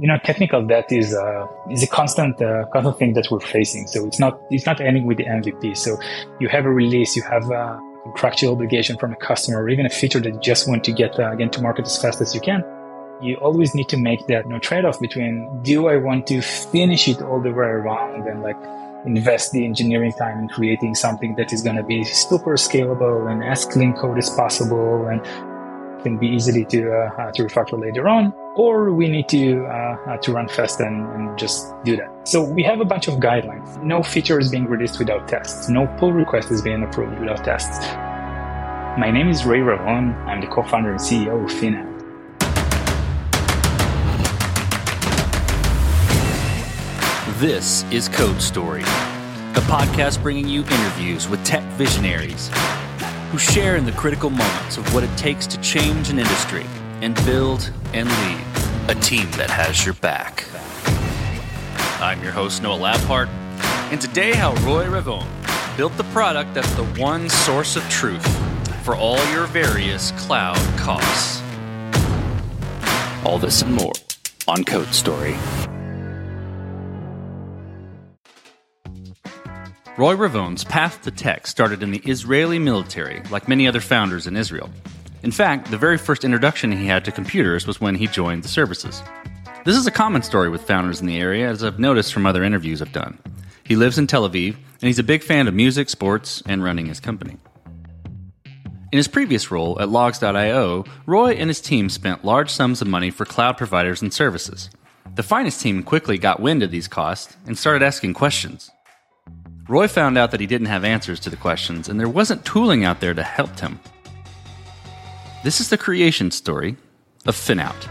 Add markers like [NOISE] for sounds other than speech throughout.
you know, technical debt is uh, is a constant uh, constant thing that we're facing. So it's not it's not ending with the MVP. So you have a release, you have a contractual obligation from a customer, or even a feature that you just want to get uh, again to market as fast as you can. You always need to make that you know, trade off between do I want to finish it all the way around and like invest the engineering time in creating something that is going to be super scalable and as clean code as possible and can be easily to uh, to refactor later on, or we need to uh, uh, to run fast and, and, just do that. So we have a bunch of guidelines. No feature is being released without tests. No pull request is being approved without tests. My name is Ray Ravon. I'm the co-founder and CEO of Finout. This is Code Story, a podcast bringing you interviews with tech visionaries who share in the critical moments of what it takes to change an industry and build and lead a team that has your back. I'm your host, Noah Labhart, and today, how Roy Ravon built the product that's the one source of truth for all your various cloud costs. All this and more on Code Story. Roy Ravon's path to tech started in the Israeli military, like many other founders in Israel. In fact, the very first introduction he had to computers was when he joined the services. This is a common story with founders in the area, as I've noticed from other interviews I've done. He lives in Tel Aviv, and he's a big fan of music, sports, and running his company. In his previous role at Logz.io, Roy and his team spent large sums of money for cloud providers and services. The finance team quickly got wind of these costs and started asking questions. Roy found out that he didn't have answers to the questions, and there wasn't tooling out there to help him. This is the creation story of FinOut.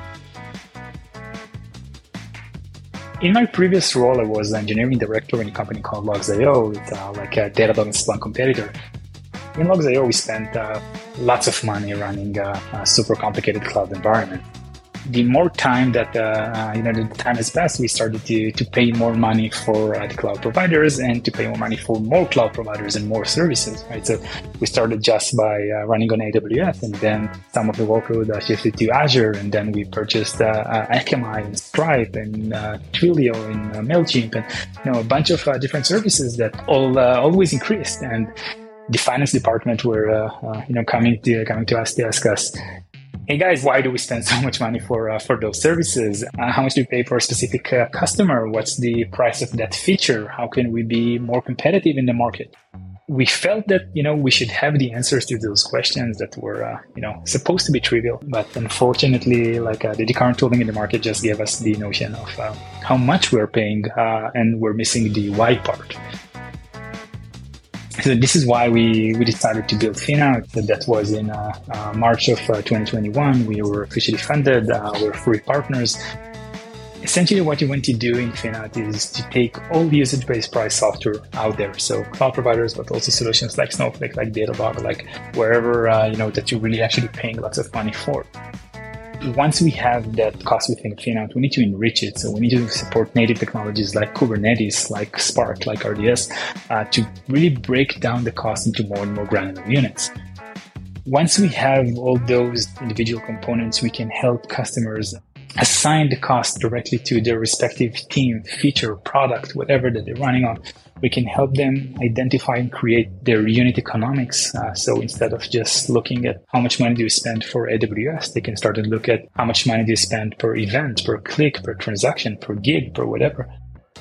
In my previous role, I was engineering director in a company called Logz.io, uh, like a Datadog Splunk competitor. In Logz.io, we spent uh, lots of money running a super complicated cloud environment the more time that uh, uh, you know the time has passed, we started to, to pay more money for uh, the cloud providers and to pay more money for more cloud providers and more services. Right, so we started just by uh, running on AWS, and then some of the workload uh, shifted to Azure, and then we purchased uh, Akamai and Stripe and Twilio and Mailchimp, and you know a bunch of different services that all always increased and the finance department were uh, uh, you know coming to coming to us to ask us hey guys, why do we spend [LAUGHS] so much money for uh, for those services? Uh, how much do we pay for a specific uh, customer? What's the price of that feature? How can we be more competitive in the market? We felt that you know we should have the answers to those questions that were uh, you know supposed to be trivial, but unfortunately, like uh, the current tooling in the market just gave us the notion of uh, how much we're paying, and we're missing the why part. So this is why we, we decided to build Finout. That was in uh, uh, March of uh, 2021. We were officially funded. Uh, we're free partners. Essentially, what you want to do in Finout is to take all the usage-based price software out there. So cloud providers, but also solutions like Snowflake, like Datadog, like wherever uh, you know that you're really actually paying lots of money for once we have that cost within FinOut, we need to enrich it. So we need to support native technologies like Kubernetes, like Spark, like RDS, uh, to really break down the cost into more and more granular units. Once we have all those individual components, we can help customers assign the cost directly to their respective team, feature, product, whatever that they're running on. We can help them identify and create their unit economics. Uh, so instead of just looking at how much money do you spend for AWS, they can start to look at how much money do you spend per event, per click, per transaction, per gig, per whatever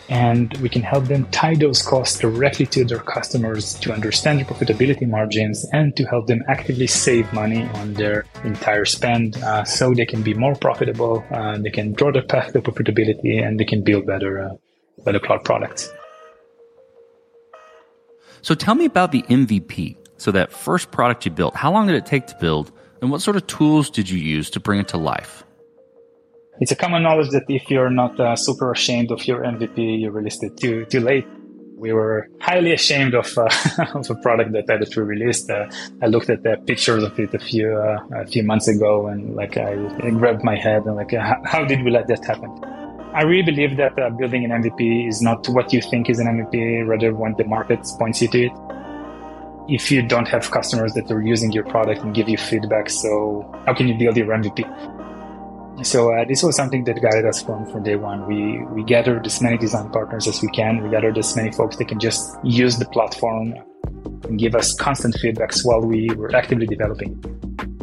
and we can help them tie those costs directly to their customers to understand their profitability margins and to help them actively save money on their entire spend uh, so they can be more profitable, uh, they can draw their path to profitability, and they can build better, uh, better cloud products. So tell me about the MVP. So that first product you built, how long did it take to build, and what sort of tools did you use to bring it to life? it's a common knowledge that if you're not uh, super ashamed of your MVP, you released it too too late. We were highly ashamed of uh, [LAUGHS] of a product that we released. Uh, I looked at the pictures of it a few uh, a few months ago, and like I, I grabbed my head and like, how, did we let that happen? I really believe that uh, building an MVP is not what you think is an MVP, rather when the market points you to it if you don't have customers that are using your product and give you feedback, so how can you build your MVP? So uh, this was something that guided us from, from day one. We we gathered as many design partners as we can. We gathered as many folks that can just use the platform and give us constant feedbacks while we were actively developing.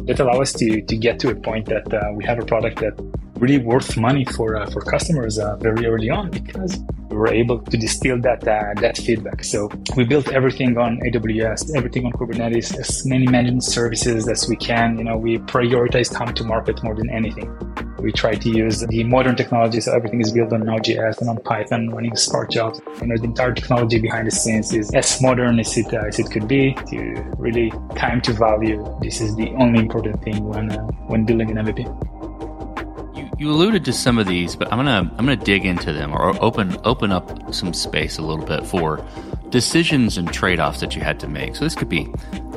That allowed us to to get to a point that uh, we have a product that really worth money for uh, for customers uh, very early on because we were able to distill that uh, that feedback. So we built everything on AWS, everything on Kubernetes, as many managed services as we can. You know, we prioritize time to market more than anything. We try to use the modern technology, so everything is built on Node.js and on Python, running Spark jobs. You know, the entire technology behind the scenes is as modern as it uh, as it could be to really time to value. This is the only important thing when uh, when building an MVP. You alluded to some of these, but I'm gonna I'm gonna dig into them or open open up some space a little bit for decisions and trade offs that you had to make. So this could be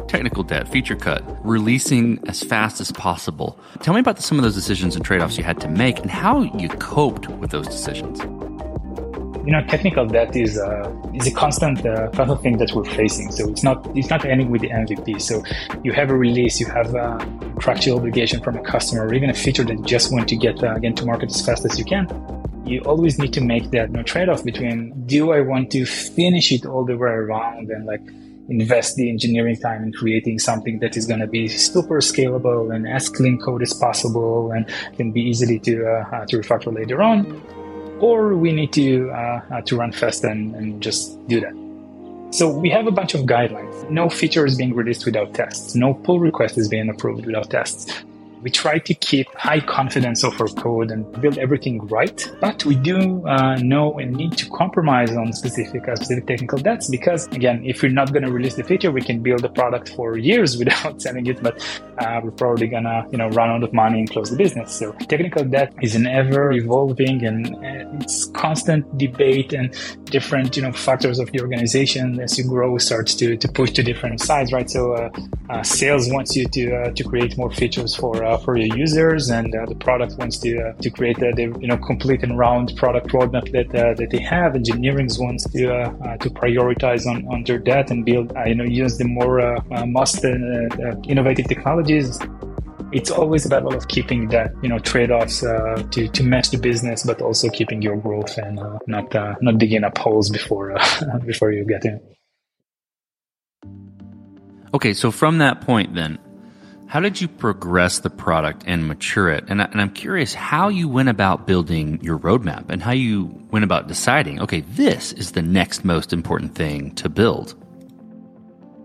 technical debt, feature cut, releasing as fast as possible. Tell me about some of those decisions and trade offs you had to make and how you coped with those decisions you know, technical debt is uh, is a constant uh, of thing that we're facing. So it's not it's not ending with the MVP. So you have a release, you have a contractual obligation from a customer, or even a feature that you just want to get uh, again to market as fast as you can. You always need to make that you know, trade-off between do I want to finish it all the way around and like invest the engineering time in creating something that is going to be super scalable and as clean code as possible and can be easily to uh, uh to refactor later on or we need to uh, uh, to run fast and, and just do that. So we have a bunch of guidelines. No feature is being released without tests. No pull request is being approved without tests. We try to keep high confidence of our code and build everything right, but we do uh, know and need to compromise on specific uh, specific technical debts because again, if we're not going to release the feature, we can build a product for years [LAUGHS] without selling it, but uh, we're probably gonna you know run out of money and close the business. So technical debt is an ever evolving and uh, it's constant debate and different you know factors of the organization as you grow starts to, to push to different sides, right? So uh, uh, sales wants you to to create more features for uh, for your users, and uh, the product wants to uh, to create the, the, you know complete and round product roadmap that uh, that they have. Engineering wants to to prioritize on on their that and build you know use the more most innovative technologies it's always a battle of keeping that you know trade-offs uh, to to match the business, but also keeping your growth and uh, not uh, not digging up holes before [LAUGHS] before you get in. Okay, so from that point, then how did you progress the product and mature it? And, I, and I'm curious how you went about building your roadmap and how you went about deciding, okay, this is the next most important thing to build.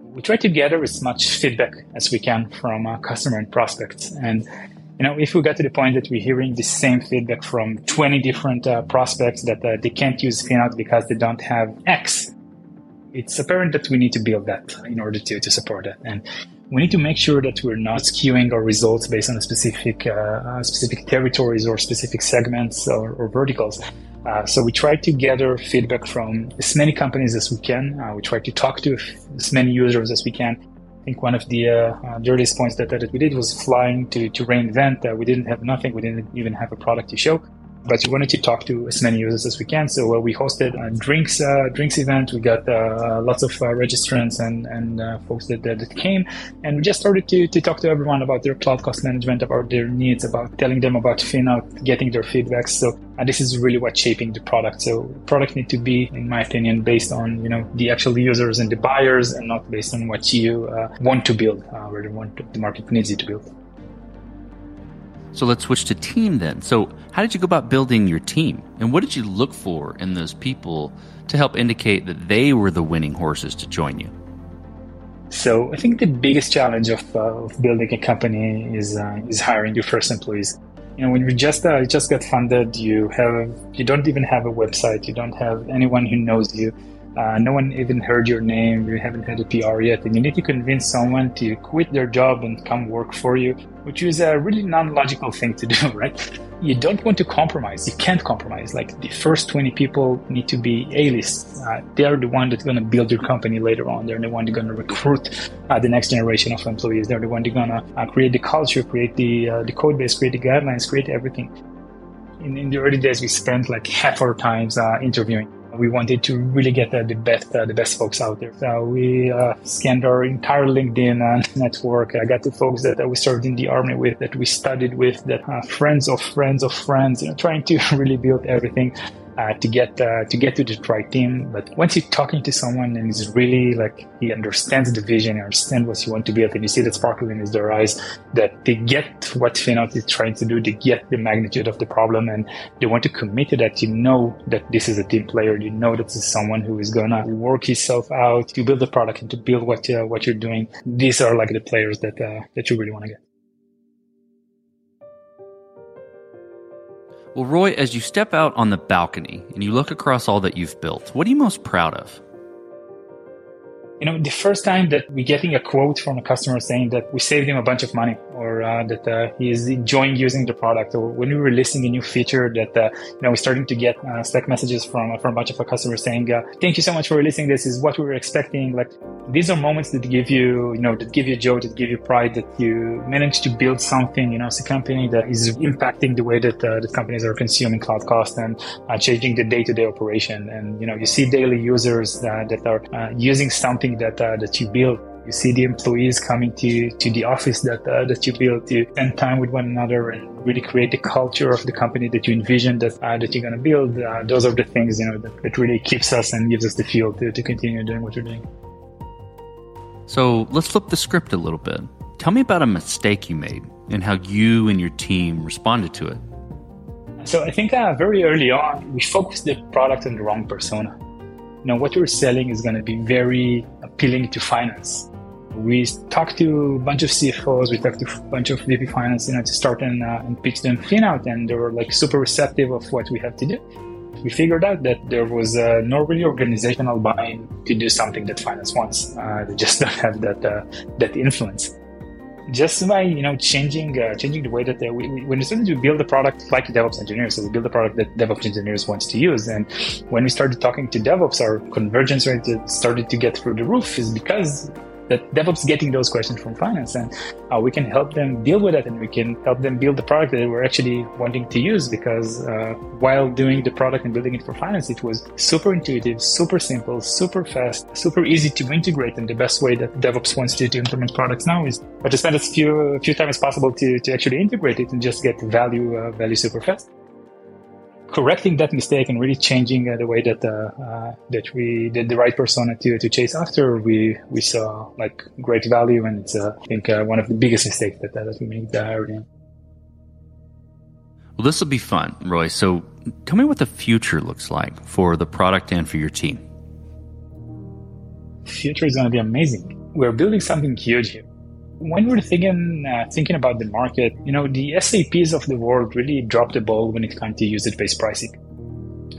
We try to gather as much feedback as we can from our customer and prospects. And you know, if we get to the point that we're hearing the same feedback from 20 different uh, prospects that uh, they can't use FinOut because they don't have X, it's apparent that we need to build that in order to, to support it. And we need to make sure that we're not skewing our results based on specific uh, uh, specific territories or specific segments or, or verticals. Uh, so we try to gather feedback from as many companies as we can. Uh, we try to talk to as many users as we can. I think one of the, uh, uh points that, that we did was flying to, to re:Invent. we didn't have nothing. We didn't even have a product to show but we wanted to talk to as many users as we can. So uh, we hosted a drinks uh, drinks event. We got uh, lots of uh, registrants and and uh, folks that, that came, and we just started to, to talk to everyone about their cloud cost management, about their needs, about telling them about FinOut, getting their feedback. So uh, this is really what's shaping the product. So product need to be, in my opinion, based on you know the actual users and the buyers, and not based on what you want to build, or want the market needs you to build. So let's switch to team then. So, how did you go about building your team? And what did you look for in those people to help indicate that they were the winning horses to join you? So, I think the biggest challenge of, uh, of building a company is uh, is hiring your first employees. You know, when you just uh, just got funded, you have you don't even have a website, you don't have anyone who knows you uh, no one even heard your name. You haven't had a PR yet, and you need to convince someone to quit their job and come work for you, which is a really non-logical thing to do, [LAUGHS] right? You don't want to compromise. You can't compromise. Like the first 20 people need to be A-list. Uh, they're the one that's going to build your company later on. They're the one that's going to recruit uh, the next generation of employees. They're the one that's going to uh, create the culture, create the uh, the code base, create the guidelines, create everything. In, in the early days, we spent like half our times interviewing We wanted to really get the best uh, the best folks out there. So we uh, scanned our entire LinkedIn uh, [LAUGHS] network. I got the folks that we served in the army with, that we studied with, that friends of friends of friends, you know, trying to [LAUGHS] really build everything uh, to get uh, to get to the right team. But once you're talking to someone and he's really like he understands the vision, he understands what you want to build, and you see that sparkle in his their eyes, that they get what Finout is trying to do, they get the magnitude of the problem, and they want to commit to that. You know that this is a team player. You know that this is someone who is gonna work himself out to build the product and to build what uh, what you're doing. These are like the players that uh, that you really want to get. Well, Roy, as you step out on the balcony and you look across all that you've built, what are you most proud of? You know, the first time that we're getting a quote from a customer saying that we saved him a bunch of money or uh, that uh, he is enjoying using the product, or when we're releasing a new feature that uh, you know we're starting to get uh, Slack messages from from a bunch of our customers saying, uh, "Thank you so much for releasing this. Is what we were expecting." Like these are moments that give you, you know, that give you joy, that give you pride, that you managed to build something, you know, as a company that is impacting the way that uh, the companies are consuming cloud cost and changing the day-to-day operation. And you know, you see daily users that are using something that uh, that you build. You see the employees coming to to the office that uh, that you built to spend time with one another and really create the culture of the company that you envision that uh, that you're going to build. Uh, those are the things you know that, that really keeps us and gives us the fuel to, to continue doing what we're doing. So let's flip the script a little bit. Tell me about a mistake you made and how you and your team responded to it. So I think uh, very early on, we focused the product on the wrong persona you know, what we're selling is going to be very appealing to finance. We talked to a bunch of CFOs, we talked to a bunch of VP finance, you know, to start and, uh, and pitch them Finout, and they were like super receptive of what we have to do. We figured out that there was uh, no really organizational buy-in to do something that finance wants. Uh, they just don't have that uh, that influence just by you know changing uh, changing the way that they, we, we, when we started to build the product like DevOps engineers, so we build a product that DevOps engineers wants to use. And when we started talking to DevOps, our convergence rate started to get through the roof is because that DevOps getting those questions from finance, and uh, we can help them deal with it, and we can help them build the product that we're actually wanting to use. Because uh, while doing the product and building it for finance, it was super intuitive, super simple, super fast, super easy to integrate. And the best way that DevOps wants to, to implement products now is to spend as few few times as possible to to actually integrate it and just get value uh, value super fast correcting that mistake and really changing uh, the way that uh, uh, that we did the right persona to to chase after, we we saw like great value, and it's uh, I think uh, one of the biggest mistakes that that we made early. Well, this will be fun, Roy. So, tell me what the future looks like for the product and for your team. Future is going to be amazing. We're building something huge here when we're thinking uh, thinking about the market, you know, the SAPs of the world really dropped the ball when it comes to usage-based pricing.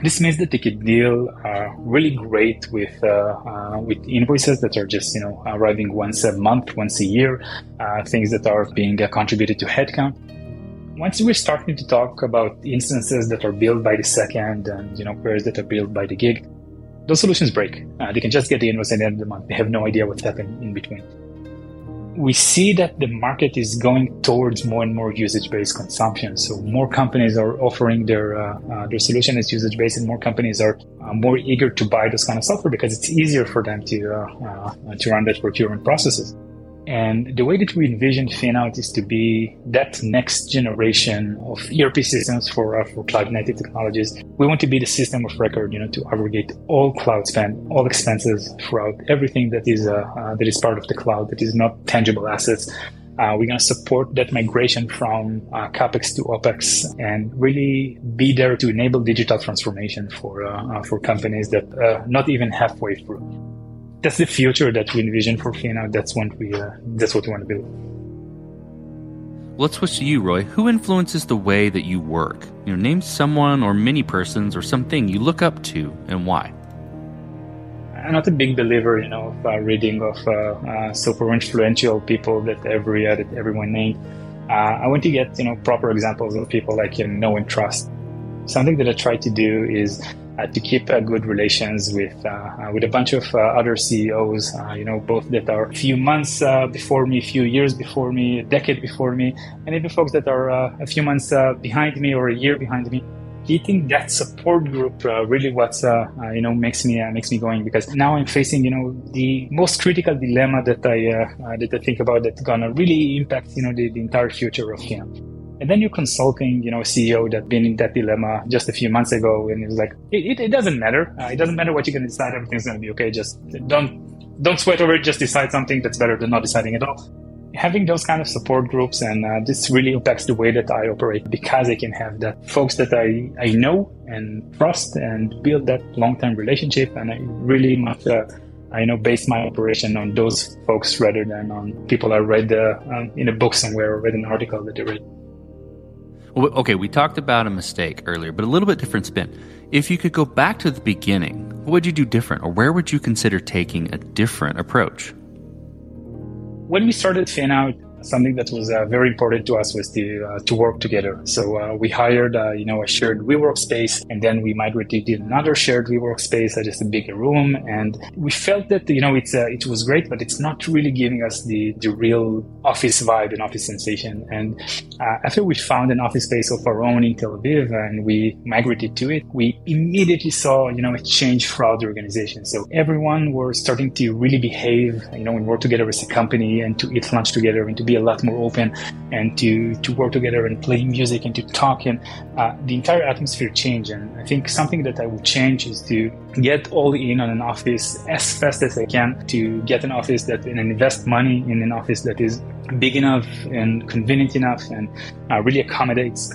This means that they could deal uh, really great with uh, uh with invoices that are just you know arriving once a month, once a year, uh, things that are being uh, contributed to headcount. Once we're starting to talk about instances that are built by the second and you know queries that are built by the gig, those solutions break. they can just get the invoice at the end of the month. They have no idea what's happened in between we see that the market is going towards more and more usage-based consumption. So more companies are offering their uh, uh, their solution as usage-based, and more companies are uh, more eager to buy this kind of software because it's easier for them to uh, uh, to run that procurement processes. And the way that we envision Finout is to be that next generation of ERP systems for, uh, for cloud native technologies. We want to be the system of record, you know, to aggregate all cloud spend, all expenses throughout everything that is, uh, uh, that is part of the cloud, that is not tangible assets. Uh, we're going to support that migration from uh, capex to opex and really be there to enable digital transformation for uh, for companies that not even halfway through that's the future that we envision for Finout. That's what we uh, that's what we want to build. Let's switch to you, Roy. Who influences the way that you work? You know, name someone or many persons or something you look up to and why. I'm not a big believer, you know, of uh, reading of uh, uh, super influential people that every uh, that everyone named. Uh, I want to get you know proper examples of people like you know and trust. Something that I try to do is uh, to keep uh, good relations with uh, uh with a bunch of uh, other CEOs, uh, you know, both that are a few months before me, a few years before me, a decade before me, and even folks that are a few months behind me or a year behind me. getting that support group really what's you know makes me makes me going because now I'm facing you know the most critical dilemma that I that I think about that's gonna really impact you know the, the entire future of him. And then you're consulting, you know, a CEO that's been in that dilemma just a few months ago, and it's like, it, it, it doesn't matter. it doesn't matter what you're gonna decide. Everything's gonna be okay. Just don't don't sweat over it. Just decide something that's better than not deciding at all having those kind of support groups and uh, this really impacts the way that I operate because I can have that folks that I, I know and trust and build that long-term relationship and I really much uh, I know base my operation on those folks rather than on people I read uh, um, in a book somewhere or read an article that they read. Okay, we talked about a mistake earlier, but a little bit different spin. If you could go back to the beginning, what would you do different, or where would you consider taking a different approach? when we started FinOut, something that was uh, very important to us was to uh, to work together. So uh, we hired uh, you know a shared WeWork space, and then we migrated to another shared WeWork space, just a bigger room, and we felt that you know it's uh, it was great, but it's not really giving us the the real office vibe and office sensation. And uh, after we found an office space of our own in Tel Aviv and we migrated to it, we immediately saw you know a change throughout the organization. So everyone was starting to really behave, you know, and work together as a company and to eat lunch together and to be a lot more open and to, to work together and play music and to talk. And uh, the entire atmosphere changed. And I think something that I would change is to get all in on an office as fast as I can to get an office that and invest money in an office that is big enough and convenient enough and uh, really accommodates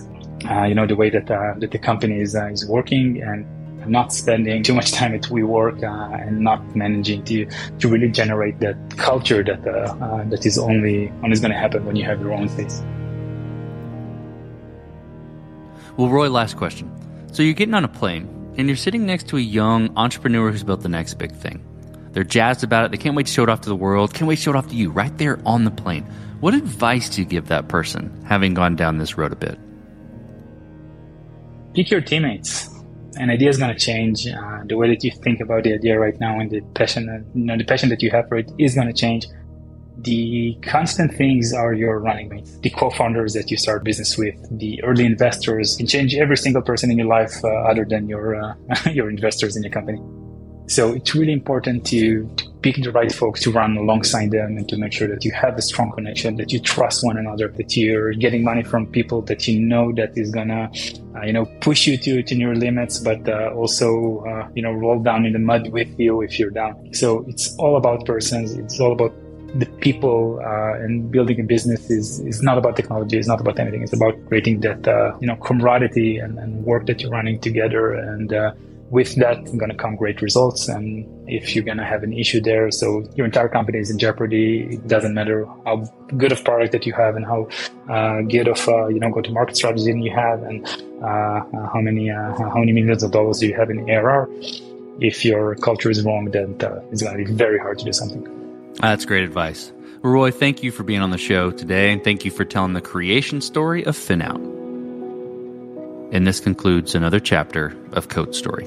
uh, you know the way that uh, that the company is uh, is working and not spending too much time at WeWork uh, and not managing to to really generate that culture that uh, uh, that is only only going to happen when you have your own space. Well, Roy, last question. So you're getting on a plane and you're sitting next to a young entrepreneur who's built the next big thing. They're jazzed about it. They can't wait to show it off to the world. Can't wait to show it off to you right there on the plane. What advice do you give that person, having gone down this road a bit? Pick your teammates an idea is going to change. Uh, the way that you think about the idea right now and the passion, you know, the passion that you have for it is going to change. The constant things are your running mates, the co-founders that you start business with, the early investors can change every single person in your life uh, other than your uh, [LAUGHS] your investors in your company. So it's really important to, to pick the right folks to run alongside them and to make sure that you have a strong connection, that you trust one another, that you're getting money from people that you know that is gonna, uh, you know, push you to, to your limits, but uh, also, uh, you know, roll down in the mud with you if you're down. So it's all about persons. It's all about the people uh, and building a business is, is not about technology. It's not about anything. It's about creating that, uh, you know, camaraderie and, and work that you're running together and, uh, with that going to come great results. And if you're going to have an issue there so your entire company is in jeopardy. It doesn't matter how good of product that you have and how uh, good of uh, you know go to market strategy you have and uh, uh how many uh, how many millions of dollars do you have in ARR if your culture is wrong then uh, it's going to be very hard to do something. That's great advice. Roy, thank you for being on the show today, and thank you for telling the creation story of FinOut. And this concludes another chapter of Code Story.